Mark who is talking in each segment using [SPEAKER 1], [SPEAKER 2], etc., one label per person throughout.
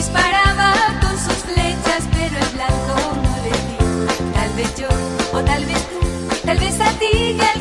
[SPEAKER 1] disparaba con sus flechas, pero el blanco no le di. Tal vez yo, o tal vez tú, tal vez a ti te alcanzará,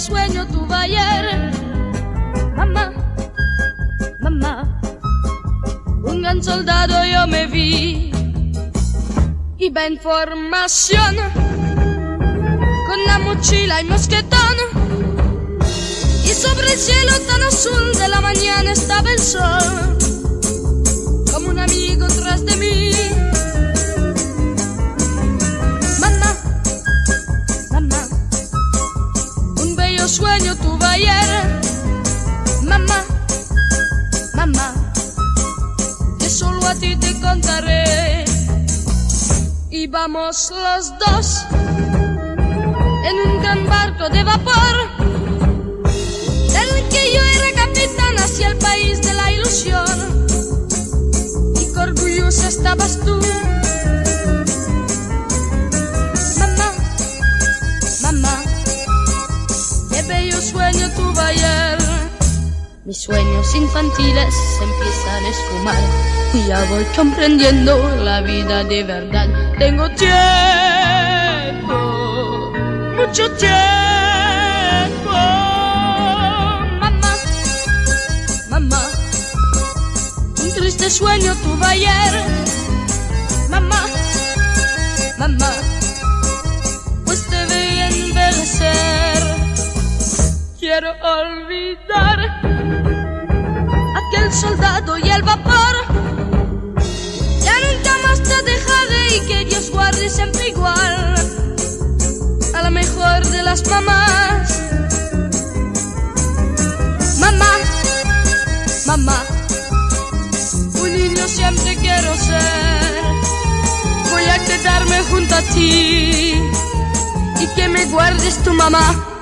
[SPEAKER 2] sueño tuve ayer. Mamá, mamá, un gran soldado yo me vi. Iba en formación, con la mochila y mosquetón. Y sobre el cielo tan azul de la mañana estaba el sol, sueño tuve ayer. Mamá, mamá, que solo a ti te contaré. Íbamos los dos en un gran barco de vapor, del que yo era capitán hacia el país de la ilusión. Y qué orgullosa estabas tú. Bello sueño tuve ayer. Mis sueños infantiles se empiezan a esfumar y ya voy comprendiendo la vida de verdad. Tengo tiempo, mucho tiempo. Mamá, mamá, un triste sueño tuve ayer. Mamá, mamá, pues te veía envejecer. Quiero olvidar aquel soldado y el vapor. Ya nunca más te dejaré y que Dios guarde siempre igual a la mejor de las mamás. Mamá, mamá, un niño siempre quiero ser. Voy a quedarme junto a ti y que me guardes tu mamá.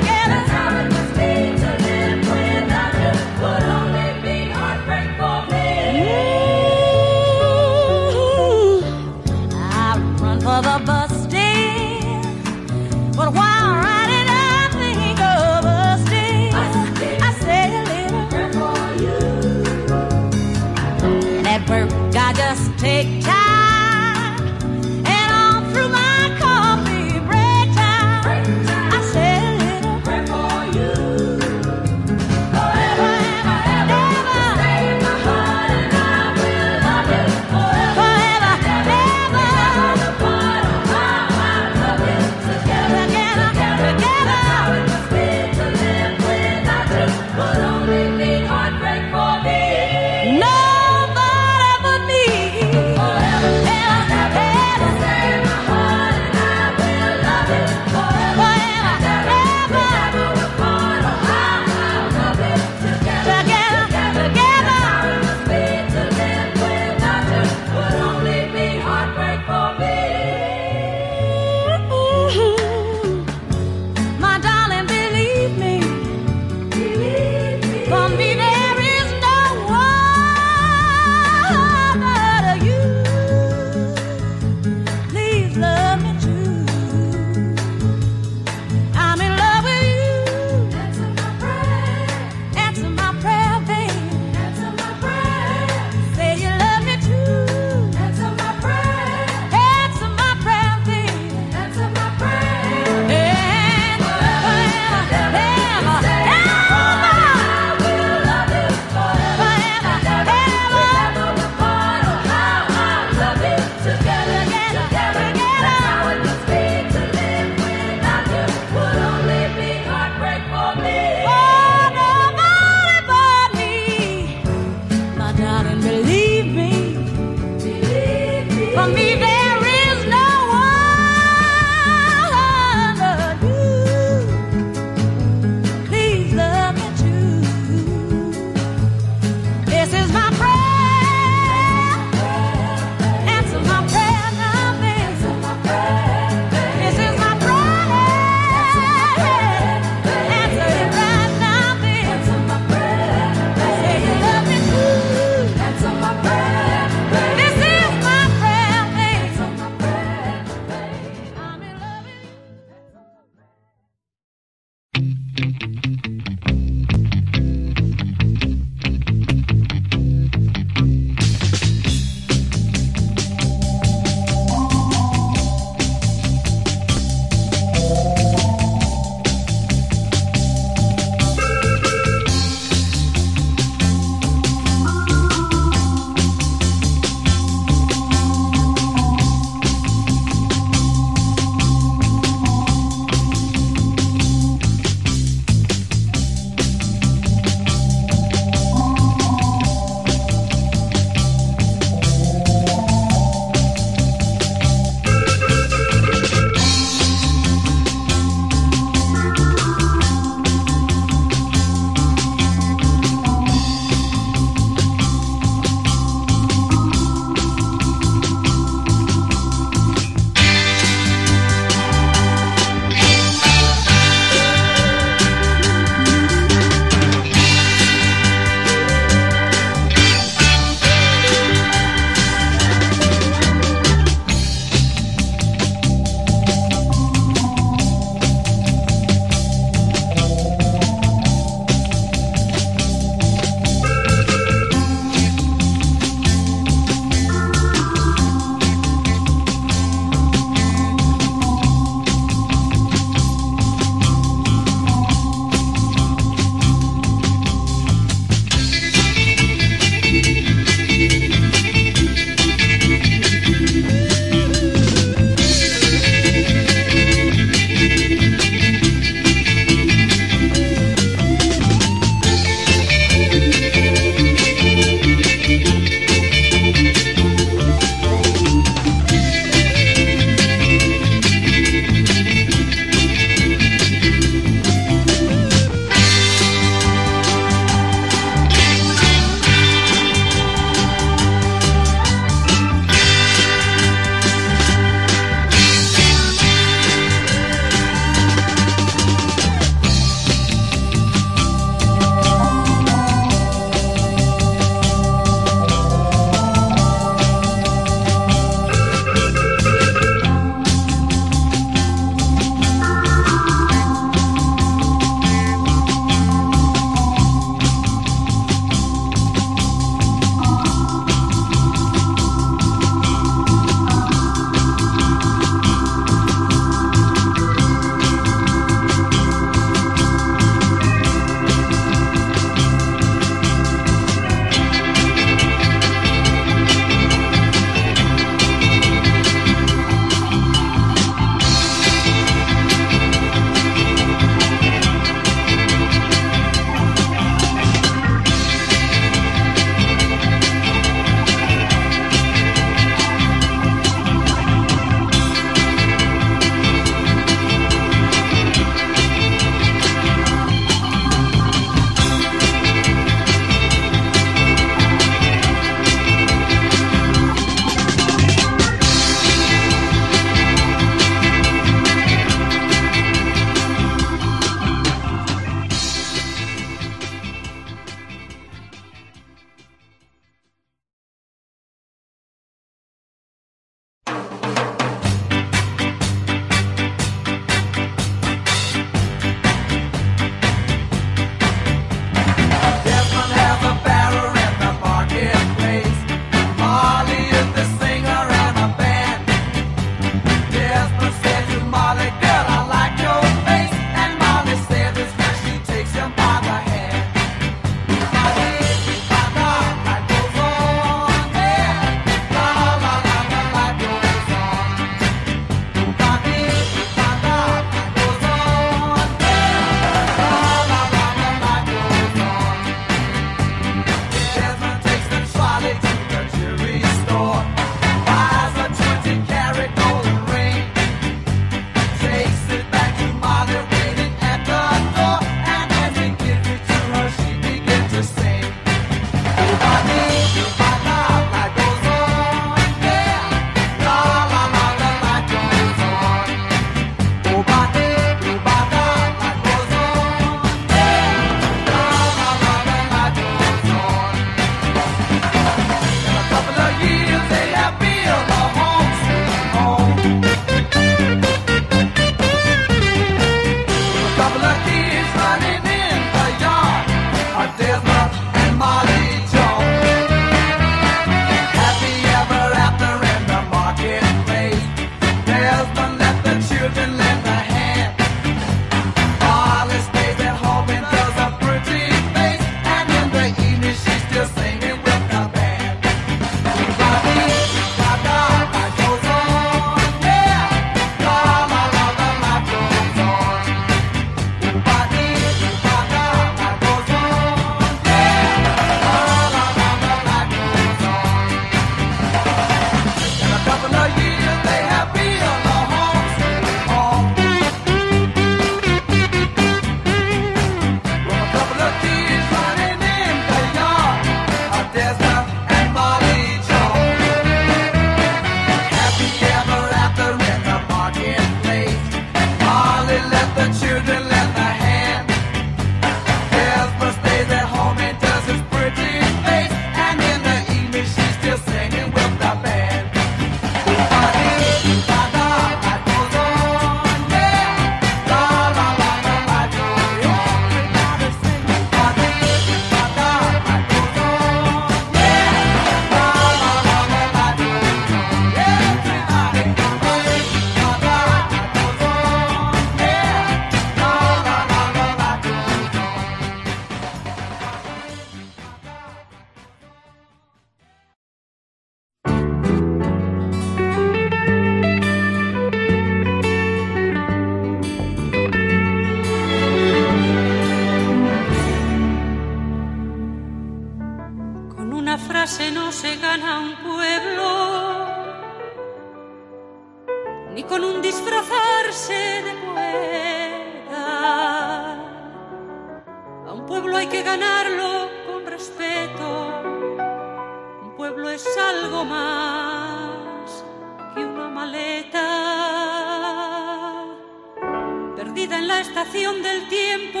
[SPEAKER 3] en la estación del tiempo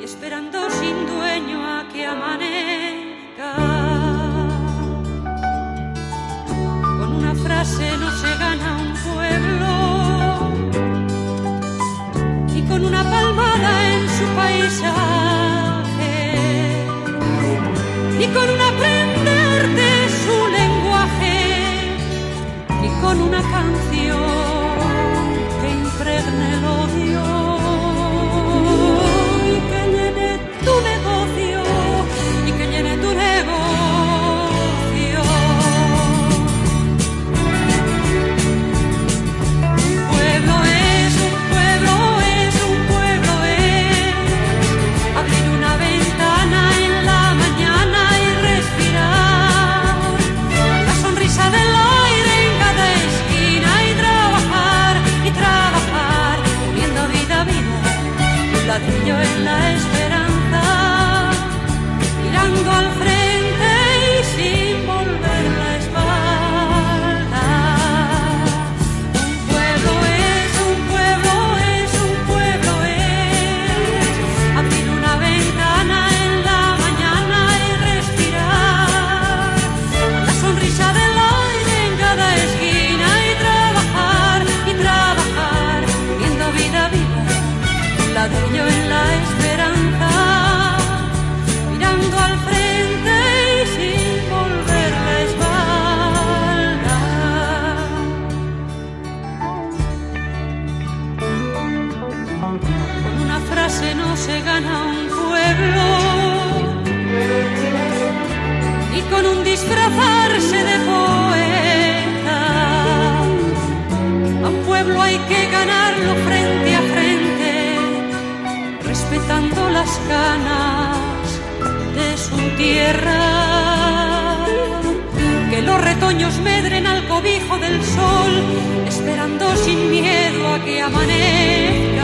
[SPEAKER 3] y esperando sin dueño a que amanezca. Con una frase no se gana un pueblo y con una palmada en su paisaje y con un aprender de su lenguaje y con una canción tierra, que los retoños medren al cobijo del sol, esperando sin miedo a que amanezca.